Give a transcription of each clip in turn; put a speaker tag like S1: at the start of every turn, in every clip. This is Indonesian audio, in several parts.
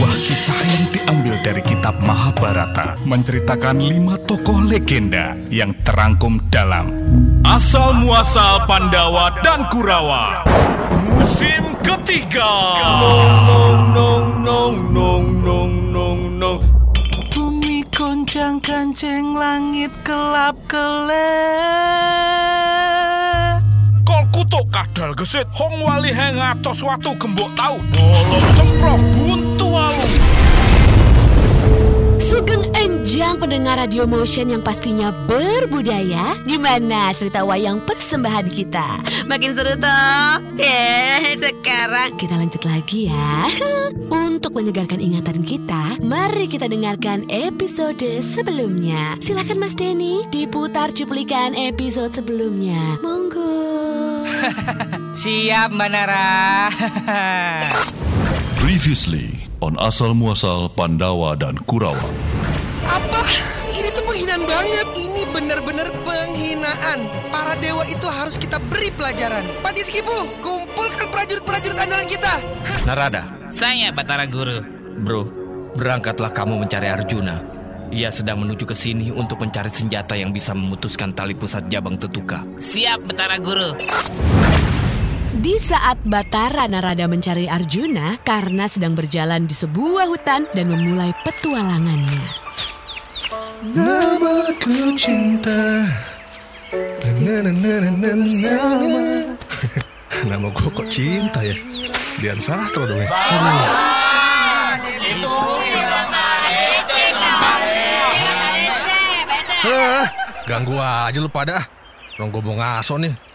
S1: sebuah kisah yang diambil dari kitab Mahabharata menceritakan lima tokoh legenda yang terangkum dalam. Asal Muasal Pandawa dan Kurawa. Musim ketiga.
S2: Nong nong nong nong nong nong nong Bumi goncang kancing langit kelap kelep
S1: Kol kutuk kadal gesit? Hong wali hengatos watu gembok tau. Bolong semprong buntu walu
S3: Sugeng enjang pendengar radio motion yang pastinya berbudaya Gimana cerita wayang persembahan kita? Makin seru toh? Ya, sekarang kita lanjut lagi ya Untuk menyegarkan ingatan kita Mari kita dengarkan episode sebelumnya Silakan Mas Denny diputar cuplikan episode sebelumnya Monggo
S4: Siap Mbak Nara.
S5: Previously on Asal Muasal Pandawa dan Kurawa.
S2: Apa? Ini tuh penghinaan banget Ini benar-benar penghinaan Para dewa itu harus kita beri pelajaran Pati Skipu, kumpulkan prajurit-prajurit andalan kita
S6: Narada,
S4: Saya Batara Guru.
S6: bro, berangkatlah kamu mencari Arjuna. Ia sedang menuju ke sini untuk mencari senjata yang bisa memutuskan tali pusat Jabang Tetuka.
S4: Siap Batara Guru.
S3: Di saat Batara Narada mencari Arjuna karena sedang berjalan di sebuah hutan dan memulai petualangannya.
S2: Namaku cinta.
S7: Nama gue kok cinta ya? Dian Sastro dong ya? Hah, Ganggu aja lu pada. Dong gue mau ngaso nih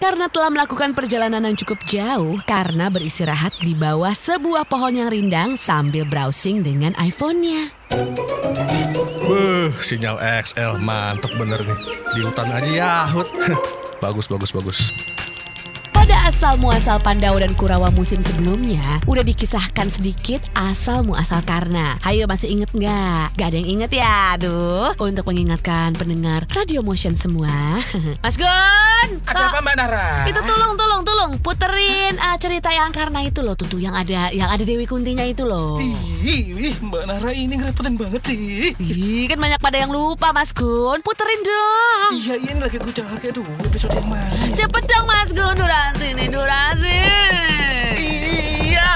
S3: Karena telah melakukan perjalanan yang cukup jauh karena beristirahat di bawah sebuah pohon yang rindang sambil browsing dengan iPhone-nya.
S7: Beuh, sinyal XL mantep bener nih. Di hutan aja yahut Bagus, bagus, bagus
S3: asal muasal Pandawa dan Kurawa musim sebelumnya, udah dikisahkan sedikit asal muasal karena. Hayo masih inget nggak? Gak ada yang inget ya, aduh. Untuk mengingatkan pendengar Radio Motion semua. Mas Gun!
S4: Ada apa Mbak Nara?
S3: Itu tolong, tolong, tolong puterin uh, cerita yang karena itu loh, tuh, tuh yang ada yang ada Dewi Kuntinya itu loh.
S2: Ih, Mbak Nara ini ngerepotin banget sih
S3: Ih, kan banyak pada yang lupa Mas Gun. Puterin dong.
S2: Iya, ini lagi gue cari Aduh, episode yang mana
S3: Cepet dong Mas Gun, durasi nih, durasi.
S2: Iya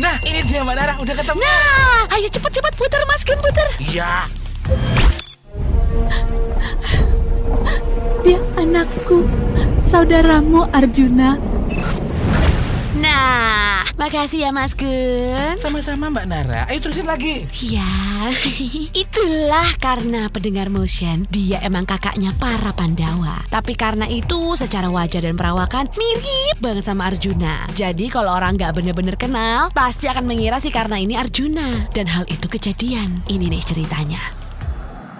S2: Nah, ini dia Mbak Nara, udah ketemu
S3: Nah, ayo cepet-cepet puter Mas Gun, puter.
S2: Iya
S8: Dia anakku, saudaramu Arjuna.
S3: Nah, makasih ya Mas Gun.
S2: Sama-sama Mbak Nara, ayo terusin lagi
S3: Ya, itulah karena pendengar motion dia emang kakaknya para Pandawa. Tapi karena itu secara wajah dan perawakan mirip banget sama Arjuna. Jadi kalau orang nggak bener-bener kenal, pasti akan mengira sih karena ini Arjuna. Dan hal itu kejadian. Ini nih ceritanya.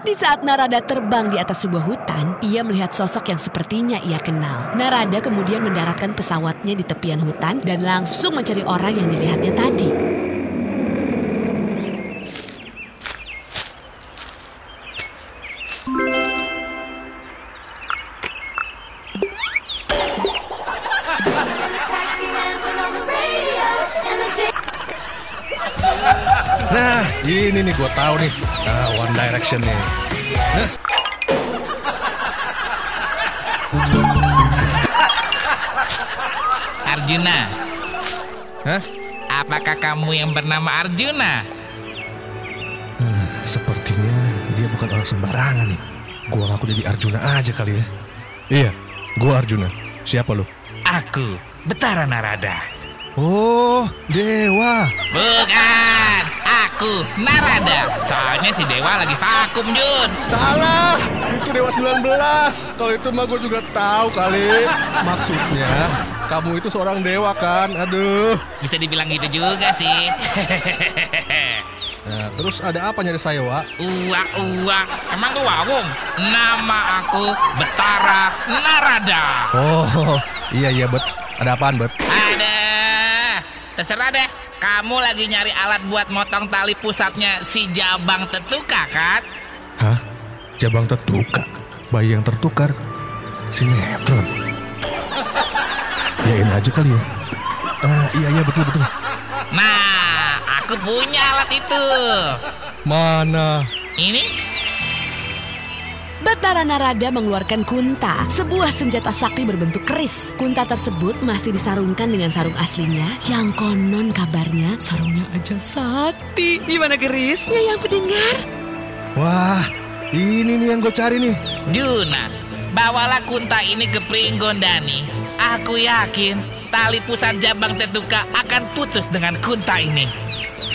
S3: Di saat Narada terbang di atas sebuah hutan, ia melihat sosok yang sepertinya ia kenal. Narada kemudian mendaratkan pesawatnya di tepian hutan dan langsung mencari orang yang dilihatnya tadi.
S7: Nah, ini nih gue tahu nih nah, One Direction nih Hah?
S4: Arjuna.
S7: Hah?
S4: Apakah kamu yang bernama Arjuna?
S7: Sepertinya dia bukan orang sembarangan nih Gua ngaku jadi Arjuna aja kali ya Iya, gua Arjuna Siapa lu?
S4: Aku, Betara Narada.
S7: Oh, Dewa
S4: Bukan, aku Narada. Soalnya si Dewa lagi vakum, Jun.
S7: Salah, itu Dewa 19 Kalau itu mah gue juga tahu kali Maksudnya, kamu itu seorang dewa kan? Aduh
S4: Bisa dibilang gitu juga sih.
S7: Nah, terus ada apa nyari saya, Wak?
S4: Uak, uak. Emang ke wawung? Nama aku Betara Narada.
S7: Oh, iya iya bet. Ada apaan bet?
S4: Ada. Terserah deh. Kamu lagi nyari alat buat motong tali pusatnya si Jabang Tetuka kan?
S7: Hah? Jabang tertukar? Bayi yang tertukar? Sinetron? Yain aja kali ya? Ah, iya iya betul betul.
S4: Nah, aku punya alat itu.
S7: Mana?
S4: Ini
S3: Batara Narada mengeluarkan kunta, sebuah senjata sakti berbentuk keris. Kunta tersebut masih disarungkan dengan sarung aslinya, yang konon kabarnya sarungnya aja sakti. Gimana kerisnya yang pendengar?
S7: Wah, ini nih yang gue cari nih.
S4: Juna, bawalah kunta ini ke Pringgondani. Aku yakin tali pusat Jabang Tetuka akan putus dengan kunta ini.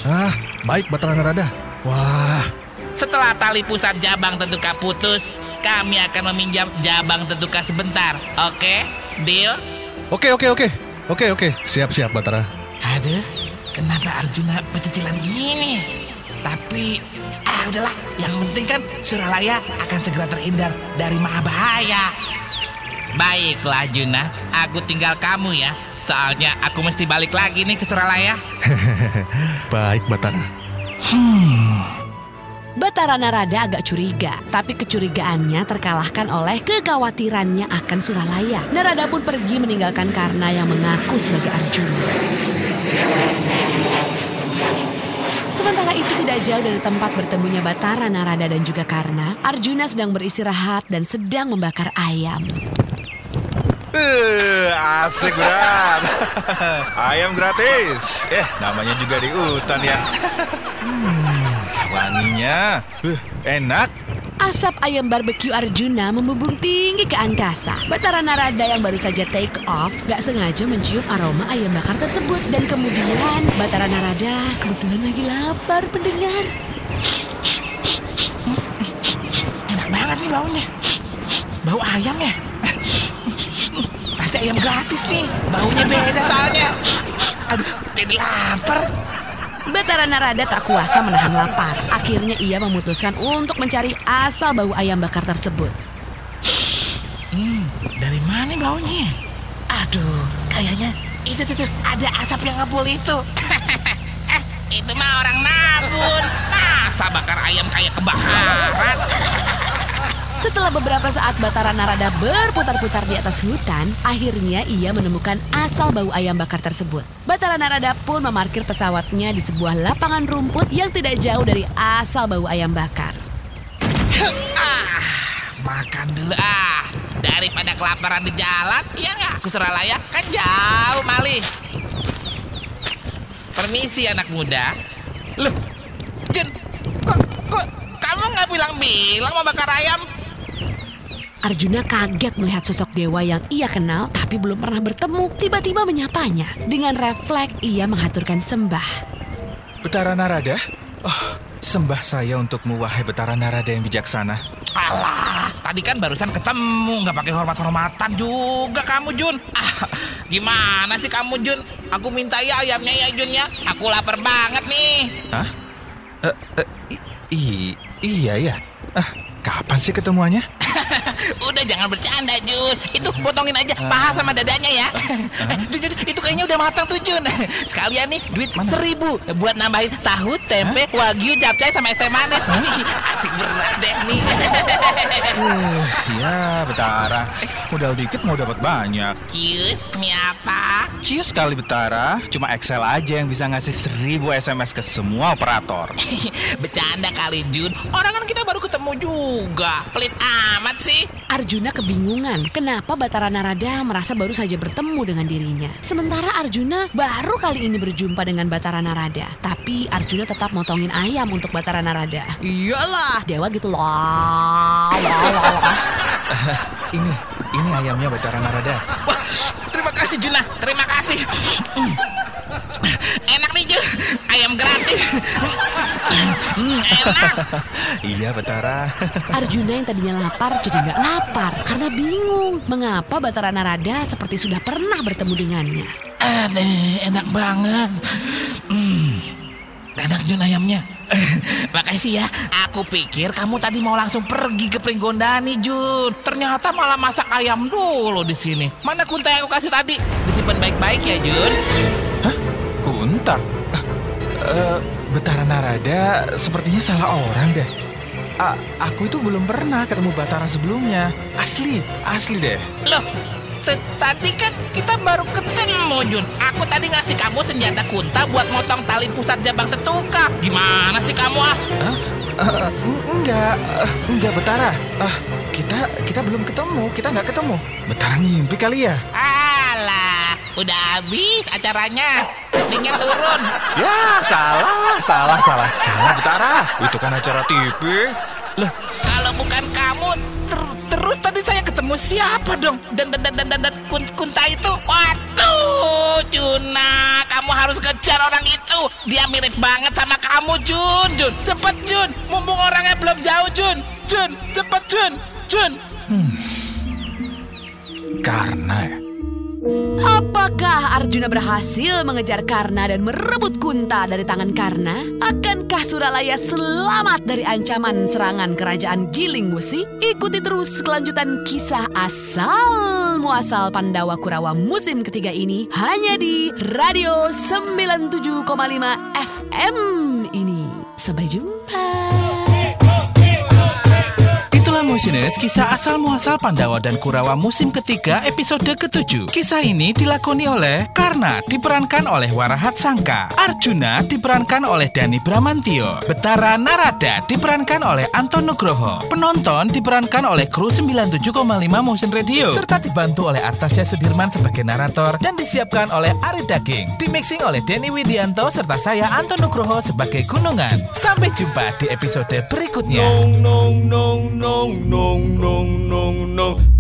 S7: Ah, baik Batara Narada. Wah,
S4: Setelah tali pusat Jabang Tetuka putus, kami akan meminjam Jabang Tetuka sebentar. Oke? Deal?
S7: oke oke oke. Oke oke, siap-siap Batara.
S4: Aduh, kenapa Arjuna pecicilan gini? Tapi, ah udahlah. Yang penting kan Suralaya akan segera terhindar dari Mahabahaya. Baiklah Juna, aku tinggal kamu ya. Soalnya aku mesti balik lagi nih ke Suralaya.
S7: Baik Batara.
S3: Batara Narada agak curiga, tapi kecurigaannya terkalahkan oleh kekhawatirannya akan Suralaya. Narada pun pergi meninggalkan Karna yang mengaku sebagai Arjuna. Sementara itu tidak jauh dari tempat bertemunya Batara Narada dan juga Karna, Arjuna sedang beristirahat dan sedang membakar ayam.
S9: Eh, asik berat. Ayam gratis. Eh, namanya juga di hutan ya. Hmm, wanginya. Uh, enak.
S3: Asap ayam barbeque Arjuna membumbung tinggi ke angkasa. Batara Narada yang baru saja take off gak sengaja mencium aroma ayam bakar tersebut. Dan kemudian Batara Narada kebetulan lagi lapar pendengar.
S4: Enak banget nih baunya. Bau ayam ya. Pasti ayam gratis nih. Baunya beda soalnya. Aduh, jadi lapar.
S3: Batara Narada tak kuasa menahan lapar. Akhirnya ia memutuskan untuk mencari asal bau ayam bakar tersebut.
S4: Hmm, dari mana baunya? Aduh, kayaknya itu tuh, tuh ada asap yang ngebul itu. eh, itu mah orang nabun. Masa bakar ayam kayak kebakaran?
S3: Setelah beberapa saat Batara Narada berputar-putar di atas hutan, akhirnya ia menemukan asal bau ayam bakar tersebut. Batara Narada pun memarkir pesawatnya di sebuah lapangan rumput yang tidak jauh dari asal bau ayam bakar.
S4: ah, makan dulu ah. Daripada kelaparan di jalan, ya nggak? Ke Suralaya kan jauh malih. Permisi anak muda. Loh, Jun, kok, kok kamu nggak bilang-bilang mau bakar ayam?
S3: Arjuna kaget melihat sosok dewa yang ia kenal tapi belum pernah bertemu. Tiba-tiba menyapanya. Dengan refleks ia menghaturkan sembah.
S9: Betara Narada? Oh, sembah saya untukmu wahai Betara Narada yang bijaksana.
S4: Alah, tadi kan barusan ketemu, nggak pakai hormat-hormatan juga kamu Jun. Ah, gimana sih kamu Jun? Aku minta ya ayamnya ya Jun ya. Aku lapar banget nih.
S9: Hah? Eh, eh, i- i- iya ya. Ah, kapan sih ketemuannya?
S4: Udah jangan bercanda Jun. Itu potongin aja paha sama dadanya ya. Eh, Jun, Jun, itu kayaknya udah matang tuh Jun. Sekalian nih duit seribu Buat nambahin tahu, tempe, wagyu, capcay sama es teh manis. Asik berat deh nih.
S9: Uh, ya, Betara. Modal dikit mau dapat banyak.
S4: Cius, mie apa?
S9: Cius sekali Betara, cuma Excel aja yang bisa ngasih seribu SMS ke semua operator.
S4: Bercanda kali Jun. Orang kan kita baru ketemu juga. Pelit amat sih
S3: Arjuna kebingungan kenapa Batara Narada merasa baru saja bertemu dengan dirinya. Sementara Arjuna baru kali ini berjumpa dengan Batara Narada. Tapi Arjuna tetap motongin ayam untuk Batara Narada. Iyalah, dewa gitu loh.
S9: Ini, ini ayamnya Betara Narada.
S4: Wah, terima kasih Juna, terima kasih. Enak nih Jun, ayam gratis. Hmm, enak.
S9: iya Betara.
S3: Arjuna yang tadinya lapar jadi nggak lapar karena bingung mengapa Batara Narada seperti sudah pernah bertemu dengannya.
S4: Aduh, enak banget. Hmm, enak Jun ayamnya. Makasih ya. Aku pikir kamu tadi mau langsung pergi ke Pringgondani, Jun. Ternyata malah masak ayam dulu di sini. Mana kunta yang aku kasih tadi? Disimpan baik-baik ya, Jun.
S9: Kunta? Ah, eh, Betara Narada sepertinya salah orang deh. A- aku itu belum pernah ketemu Batara sebelumnya. Asli, asli deh.
S4: Loh, Tadi kan kita baru ketemu, Jun. Aku tadi ngasih kamu senjata kunta buat motong tali pusat jabang tetuka. Gimana sih kamu ah?
S9: Eh, enggak, eh, enggak Betara. Ah, kita kita belum ketemu, kita nggak ketemu. Betara ngimpi kali ya?
S4: Alah, udah habis acaranya. Ratingnya turun.
S9: Ya, salah, salah, salah. Salah Betara. Itu kan acara TV.
S4: Loh, kalau bukan kamu, ter- terus tadi saya ketemu siapa dong? Dan dan dan dan dan, dan kun- kunta itu. Waduh, Juna, kamu harus kejar orang itu. Dia mirip banget sama kamu, Jun. Jun, cepet Jun. Mumpung orangnya belum jauh, Jun. Jun, cepet Jun. Jun.
S9: Karena ya.
S3: Apakah Arjuna berhasil mengejar Karna dan merebut Kunta dari tangan Karna? Akankah Suralaya selamat dari ancaman serangan kerajaan Giling Wusi? Ikuti terus kelanjutan kisah asal muasal Pandawa Kurawa musim ketiga ini hanya di Radio 97,5 FM ini. Sampai jumpa.
S10: Motioners, kisah asal muasal Pandawa dan Kurawa musim ketiga episode ketujuh. Kisah ini dilakoni oleh Karna diperankan oleh Warahat Sangka, Arjuna diperankan oleh Dani Bramantio, Betara Narada diperankan oleh Anton Nugroho, penonton diperankan oleh kru 97,5 Motion Radio, serta dibantu oleh Artasya Sudirman sebagai narator dan disiapkan oleh Ari Daging, dimixing oleh Denny Widianto serta saya Anton Nugroho sebagai Gunungan. Sampai jumpa di episode berikutnya.
S1: Nong nong nong